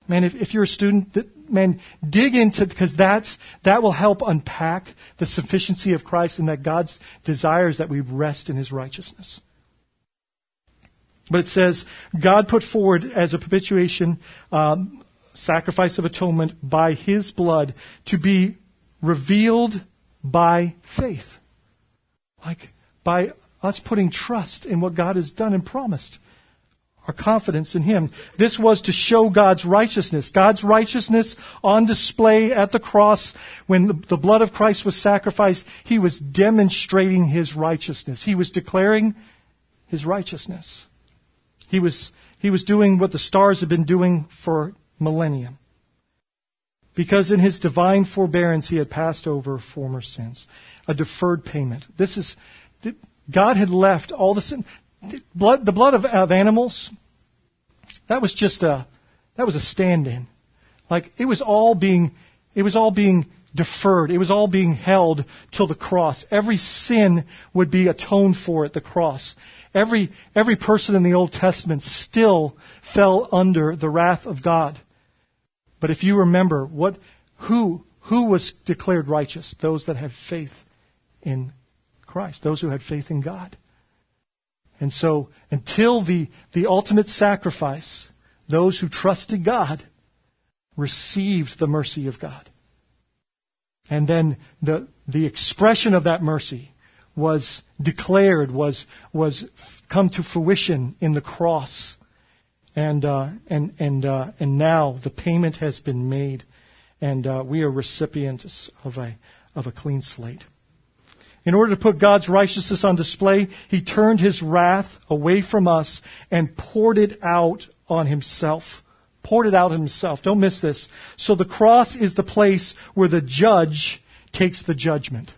Speaker 1: Man, if, if you're a student, man, dig into, because that's, that will help unpack the sufficiency of Christ and that God's desires that we rest in his righteousness. But it says, God put forward as a propitiation, um, sacrifice of atonement by his blood to be revealed by faith. Like by us putting trust in what God has done and promised our confidence in Him. This was to show God's righteousness. God's righteousness on display at the cross when the, blood of Christ was sacrificed. He was demonstrating His righteousness. He was declaring His righteousness. He was, he was doing what the stars have been doing for millennium. Because in His divine forbearance He had passed over former sins. A deferred payment. This is, God had left all the sin blood, the blood of, of animals, that was just a, that was a stand-in. Like it was all being, it was all being deferred. It was all being held till the cross. Every sin would be atoned for at the cross. Every, every person in the Old Testament still fell under the wrath of God. But if you remember what, who, who was declared righteous? Those that had faith in Christ. Those who had faith in God. And so, until the, the ultimate sacrifice, those who trusted God received the mercy of God. And then the, the expression of that mercy was declared, was, was come to fruition in the cross. And, uh, and, and, uh, and now the payment has been made, and uh, we are recipients of a, of a clean slate. In order to put God's righteousness on display, he turned his wrath away from us and poured it out on himself. Poured it out himself. Don't miss this. So the cross is the place where the judge takes the judgment.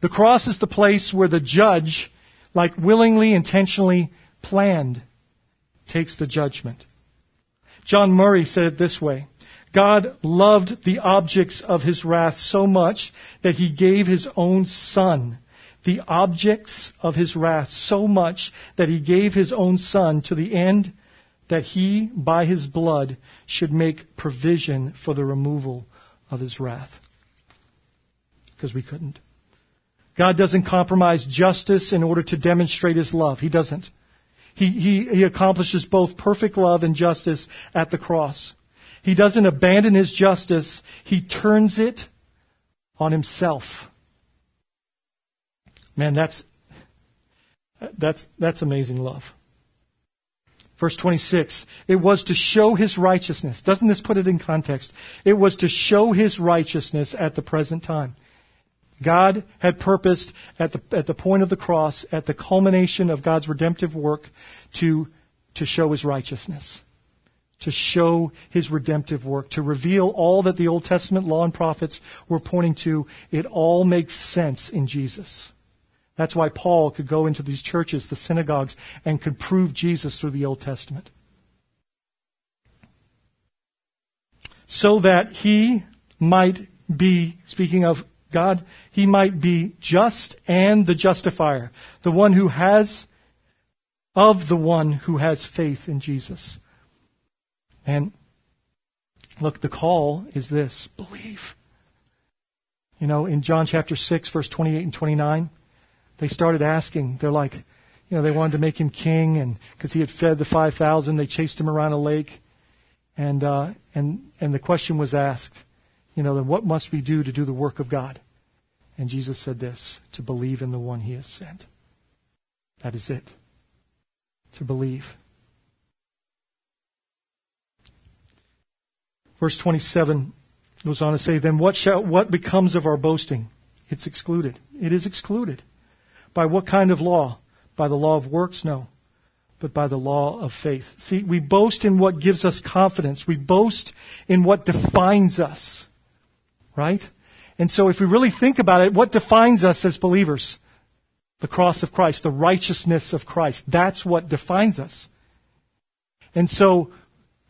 Speaker 1: The cross is the place where the judge, like willingly, intentionally planned, takes the judgment. John Murray said it this way God loved the objects of his wrath so much that he gave his own son. The objects of his wrath so much that he gave his own son to the end that he, by his blood, should make provision for the removal of his wrath. Because we couldn't. God doesn't compromise justice in order to demonstrate his love. He doesn't. He, he, he accomplishes both perfect love and justice at the cross. He doesn't abandon his justice, he turns it on himself. Man, that's that's that's amazing love. Verse 26, it was to show his righteousness. Doesn't this put it in context? It was to show his righteousness at the present time. God had purposed at the, at the point of the cross, at the culmination of God's redemptive work, to, to show his righteousness, to show his redemptive work, to reveal all that the Old Testament law and prophets were pointing to. It all makes sense in Jesus. That's why Paul could go into these churches, the synagogues, and could prove Jesus through the Old Testament. So that he might be, speaking of God, he might be just and the justifier, the one who has, of the one who has faith in Jesus. And look, the call is this believe. You know, in John chapter 6, verse 28 and 29, they started asking, they're like, you know, they wanted to make him king, and because he had fed the 5,000, they chased him around a lake. And, uh, and, and the question was asked, you know, then what must we do to do the work of God? And Jesus said this to believe in the one he has sent. That is it. To believe. Verse 27 goes on to say, Then what, shall, what becomes of our boasting? It's excluded. It is excluded. By what kind of law? By the law of works? No. But by the law of faith. See, we boast in what gives us confidence. We boast in what defines us. Right? And so if we really think about it, what defines us as believers? The cross of Christ, the righteousness of Christ. That's what defines us. And so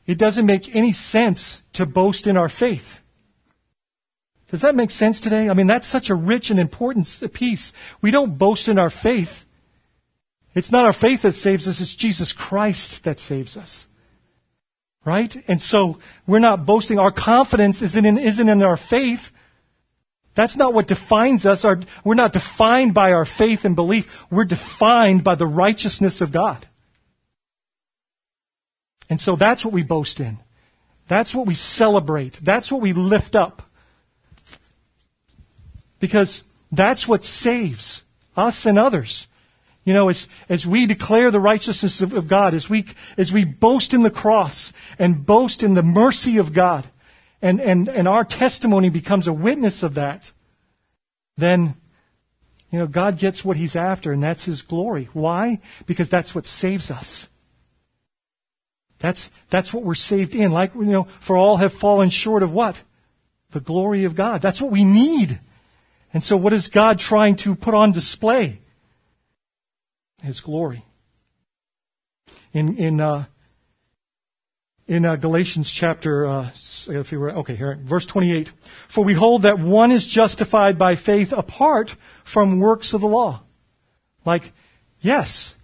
Speaker 1: it doesn't make any sense to boast in our faith. Does that make sense today? I mean, that's such a rich and important piece. We don't boast in our faith. It's not our faith that saves us, it's Jesus Christ that saves us. Right? And so we're not boasting. Our confidence isn't in, isn't in our faith. That's not what defines us. Our, we're not defined by our faith and belief. We're defined by the righteousness of God. And so that's what we boast in. That's what we celebrate. That's what we lift up. Because that's what saves us and others. You know, as, as we declare the righteousness of, of God, as we, as we boast in the cross and boast in the mercy of God, and, and, and our testimony becomes a witness of that, then, you know, God gets what he's after, and that's his glory. Why? Because that's what saves us. That's, that's what we're saved in. Like, you know, for all have fallen short of what? The glory of God. That's what we need. And so what is God trying to put on display? His glory. In, in, uh, in uh, Galatians chapter, uh, if you were, okay, here, verse 28. For we hold that one is justified by faith apart from works of the law. Like, yes,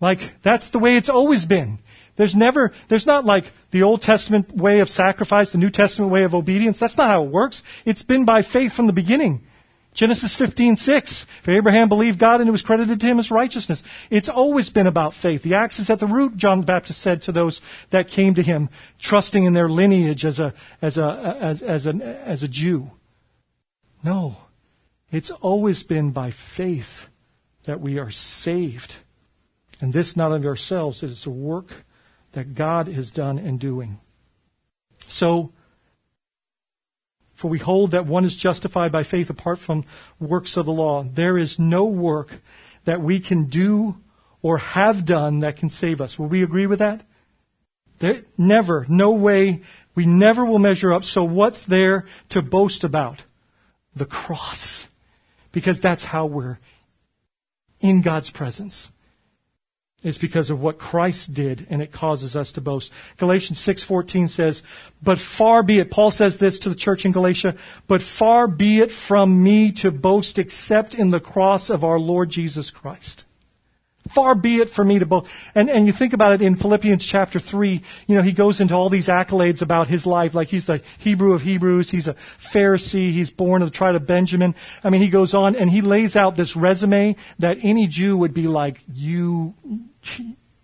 Speaker 1: like that's the way it's always been. There's never, there's not like the Old Testament way of sacrifice, the New Testament way of obedience. That's not how it works. It's been by faith from the beginning. Genesis 15:6. For Abraham believed God and it was credited to him as righteousness. It's always been about faith. The axe is at the root, John the Baptist said to those that came to him, trusting in their lineage as a, as a, as, as an, as a Jew. No. It's always been by faith that we are saved. And this not of ourselves, it is a work that God has done and doing. So, for we hold that one is justified by faith apart from works of the law. There is no work that we can do or have done that can save us. Will we agree with that? There, never, no way, we never will measure up. So what's there to boast about? The cross. Because that's how we're in God's presence is because of what Christ did and it causes us to boast. Galatians 6:14 says, "But far be it Paul says this to the church in Galatia, but far be it from me to boast except in the cross of our Lord Jesus Christ." Far be it from me to boast. And, and you think about it in Philippians chapter 3, you know, he goes into all these accolades about his life, like he's the Hebrew of Hebrews, he's a Pharisee, he's born of the tribe of Benjamin. I mean, he goes on and he lays out this resume that any Jew would be like, you,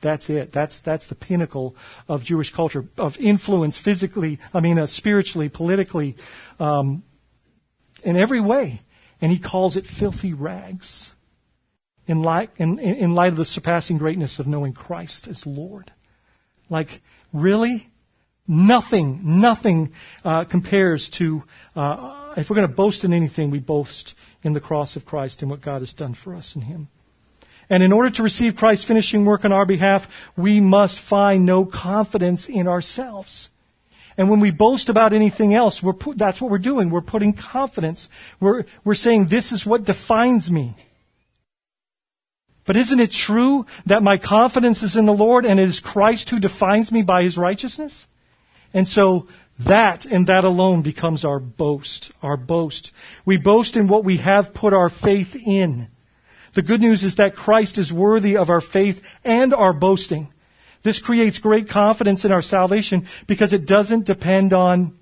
Speaker 1: that's it. That's that's the pinnacle of Jewish culture of influence, physically. I mean, uh, spiritually, politically, um, in every way. And he calls it filthy rags. In light, in, in light of the surpassing greatness of knowing Christ as Lord. Like, really? Nothing, nothing uh, compares to, uh, if we're going to boast in anything, we boast in the cross of Christ and what God has done for us in Him. And in order to receive Christ's finishing work on our behalf, we must find no confidence in ourselves. And when we boast about anything else, put, that's what we're doing. We're putting confidence. We're, we're saying, this is what defines me. But isn't it true that my confidence is in the Lord and it is Christ who defines me by his righteousness? And so that and that alone becomes our boast, our boast. We boast in what we have put our faith in. The good news is that Christ is worthy of our faith and our boasting. This creates great confidence in our salvation because it doesn't depend on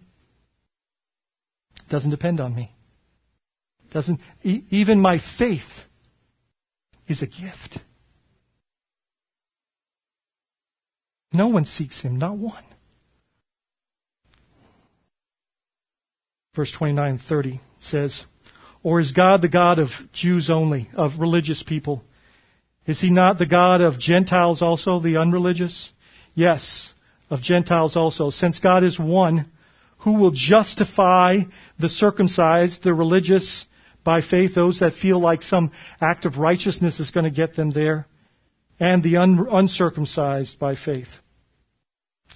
Speaker 1: doesn't depend on me. Doesn't e- even my faith is a gift. No one seeks him, not one. Verse 29 30 says, Or is God the God of Jews only, of religious people? Is he not the God of Gentiles also, the unreligious? Yes, of Gentiles also. Since God is one, who will justify the circumcised, the religious, by faith, those that feel like some act of righteousness is going to get them there, and the un- uncircumcised by faith.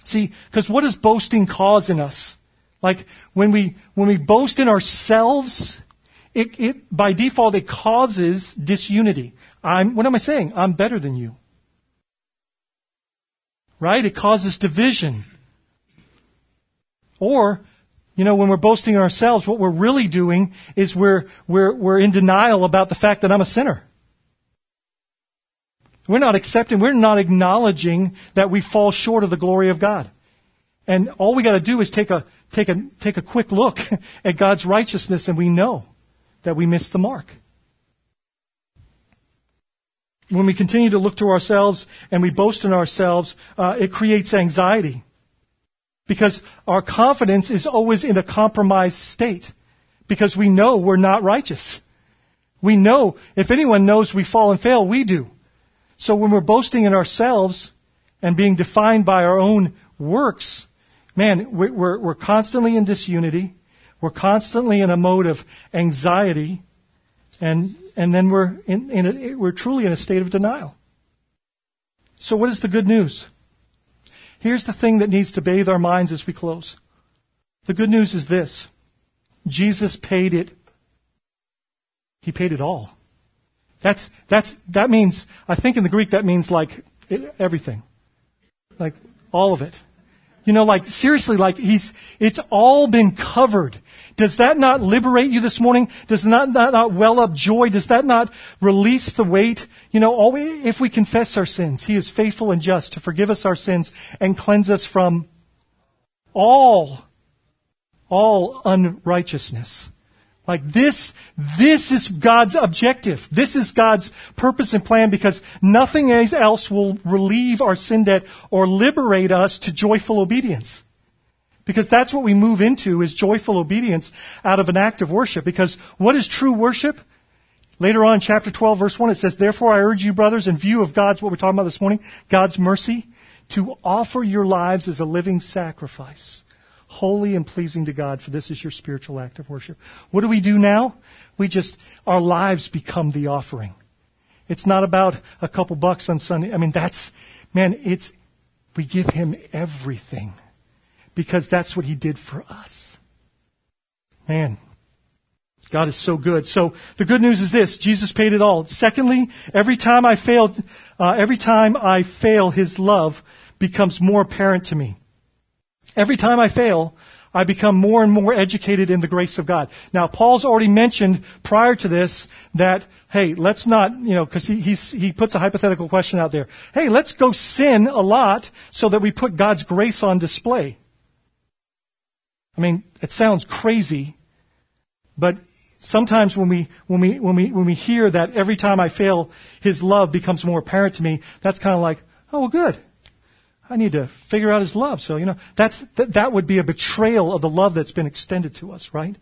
Speaker 1: See, because what does boasting cause in us? Like when we when we boast in ourselves, it, it by default it causes disunity. I'm what am I saying? I'm better than you. Right? It causes division. Or, you know, when we're boasting ourselves, what we're really doing is we're, we're, we're in denial about the fact that I'm a sinner. We're not accepting, we're not acknowledging that we fall short of the glory of God. And all we got to do is take a, take a, take a quick look at God's righteousness and we know that we miss the mark. When we continue to look to ourselves and we boast in ourselves, uh, it creates anxiety. Because our confidence is always in a compromised state. Because we know we're not righteous. We know, if anyone knows we fall and fail, we do. So when we're boasting in ourselves and being defined by our own works, man, we're, we're constantly in disunity. We're constantly in a mode of anxiety. And, and then we're, in, in a, we're truly in a state of denial. So what is the good news? Here's the thing that needs to bathe our minds as we close. The good news is this. Jesus paid it. He paid it all. That's, that's, that means, I think in the Greek that means like everything. Like all of it. You know, like seriously, like he's, it's all been covered. Does that not liberate you this morning? Does that not, not well up joy? Does that not release the weight? You know, if we confess our sins, he is faithful and just to forgive us our sins and cleanse us from all, all unrighteousness. Like this, this is God's objective. This is God's purpose and plan because nothing else will relieve our sin debt or liberate us to joyful obedience. Because that's what we move into is joyful obedience out of an act of worship. Because what is true worship? Later on, chapter 12, verse 1, it says, Therefore I urge you, brothers, in view of God's, what we're talking about this morning, God's mercy, to offer your lives as a living sacrifice holy and pleasing to God, for this is your spiritual act of worship. What do we do now? We just, our lives become the offering. It's not about a couple bucks on Sunday. I mean, that's, man, it's, we give Him everything because that's what He did for us. Man, God is so good. So the good news is this: Jesus paid it all. Secondly, every time I failed, uh, every time I fail, His love becomes more apparent to me. Every time I fail, I become more and more educated in the grace of God. Now, Paul's already mentioned prior to this that, hey, let's not, you know, because he, he puts a hypothetical question out there. Hey, let's go sin a lot so that we put God's grace on display. I mean, it sounds crazy, but sometimes when we, when we, when we, when we hear that every time I fail, His love becomes more apparent to me, that's kind of like, oh, well, good. I need to figure out his love. So, you know, that's, that, that would be a betrayal of the love that's been extended to us, right?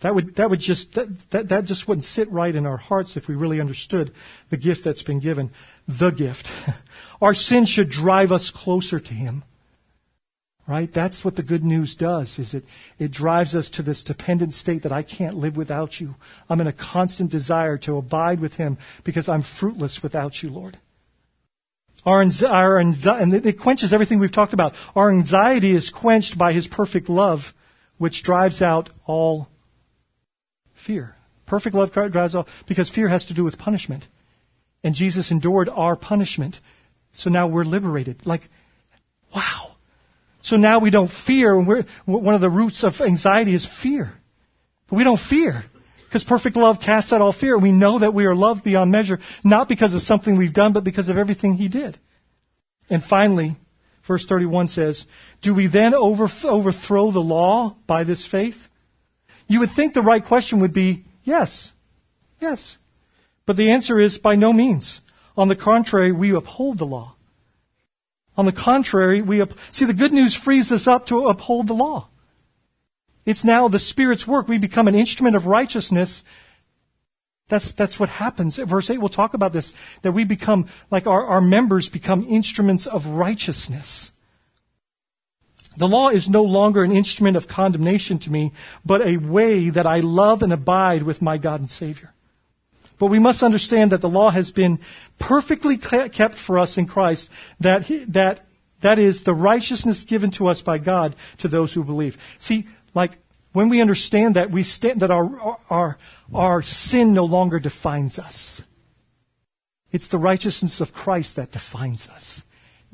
Speaker 1: That would, that would just, that, that, that just wouldn't sit right in our hearts if we really understood the gift that's been given. The gift. Our sin should drive us closer to him. Right? That's what the good news does, is it, it drives us to this dependent state that I can't live without you. I'm in a constant desire to abide with him because I'm fruitless without you, Lord. Our, our and it quenches everything we've talked about. Our anxiety is quenched by his perfect love, which drives out all fear. Perfect love drives all, because fear has to do with punishment. And Jesus endured our punishment. So now we're liberated. Like, wow. So now we don't fear. We're, one of the roots of anxiety is fear. But we don't fear. Because perfect love casts out all fear. We know that we are loved beyond measure, not because of something we've done, but because of everything He did. And finally, verse 31 says, Do we then over, overthrow the law by this faith? You would think the right question would be, yes. Yes. But the answer is by no means. On the contrary, we uphold the law. On the contrary, we up- see the good news frees us up to uphold the law. It's now the Spirit's work. We become an instrument of righteousness. That's, that's what happens. Verse 8, we'll talk about this, that we become, like our, our members become instruments of righteousness. The law is no longer an instrument of condemnation to me, but a way that I love and abide with my God and Savior. But we must understand that the law has been perfectly kept for us in Christ, that, that, that is the righteousness given to us by God to those who believe. See, like, when we understand that, we stand, that our, our, our sin no longer defines us. It's the righteousness of Christ that defines us.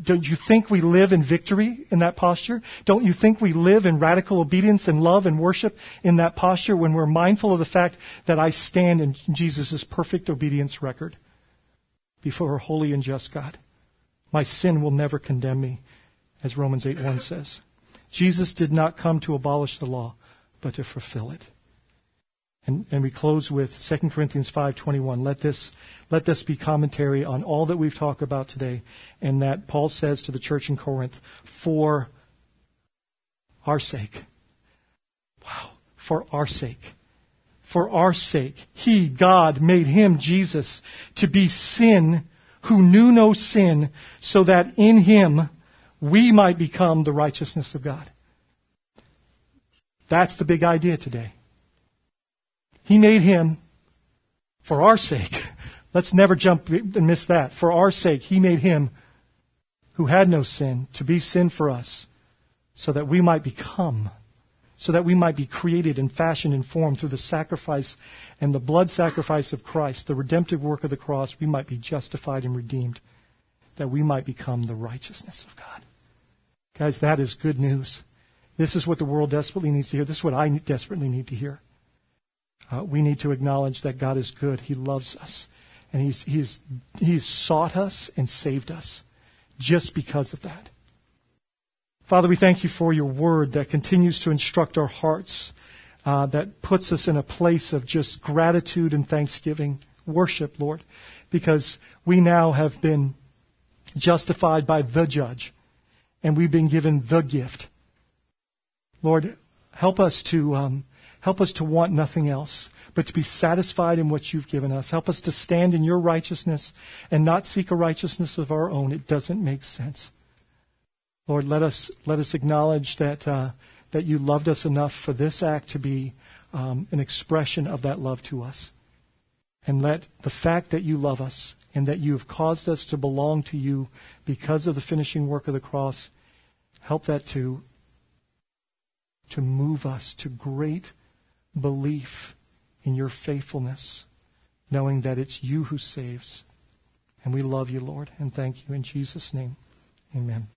Speaker 1: Don't you think we live in victory in that posture? Don't you think we live in radical obedience and love and worship in that posture when we're mindful of the fact that I stand in Jesus' perfect obedience record before a holy and just God? My sin will never condemn me, as Romans 8 1 says. Jesus did not come to abolish the law, but to fulfill it. And, and we close with 2 Corinthians 5.21. Let this, let this be commentary on all that we've talked about today and that Paul says to the church in Corinth, for our sake. Wow. For our sake. For our sake. He, God, made him, Jesus, to be sin who knew no sin so that in him we might become the righteousness of God. That's the big idea today. He made him for our sake. Let's never jump and miss that. For our sake, he made him who had no sin to be sin for us so that we might become, so that we might be created and fashioned and formed through the sacrifice and the blood sacrifice of Christ, the redemptive work of the cross, we might be justified and redeemed, that we might become the righteousness of God. Guys, that is good news. This is what the world desperately needs to hear. This is what I desperately need to hear. Uh, we need to acknowledge that God is good. He loves us. And he's, he's, he's sought us and saved us just because of that. Father, we thank you for your word that continues to instruct our hearts, uh, that puts us in a place of just gratitude and thanksgiving, worship, Lord, because we now have been justified by the judge and we've been given the gift. Lord, help us to um, Help us to want nothing else, but to be satisfied in what you've given us. Help us to stand in your righteousness and not seek a righteousness of our own. It doesn't make sense. Lord, let us, let us acknowledge that, uh, that you loved us enough for this act to be um, an expression of that love to us. And let the fact that you love us and that you have caused us to belong to you because of the finishing work of the cross, help that to, to move us to great belief in your faithfulness, knowing that it's you who saves. And we love you, Lord, and thank you in Jesus' name. Amen.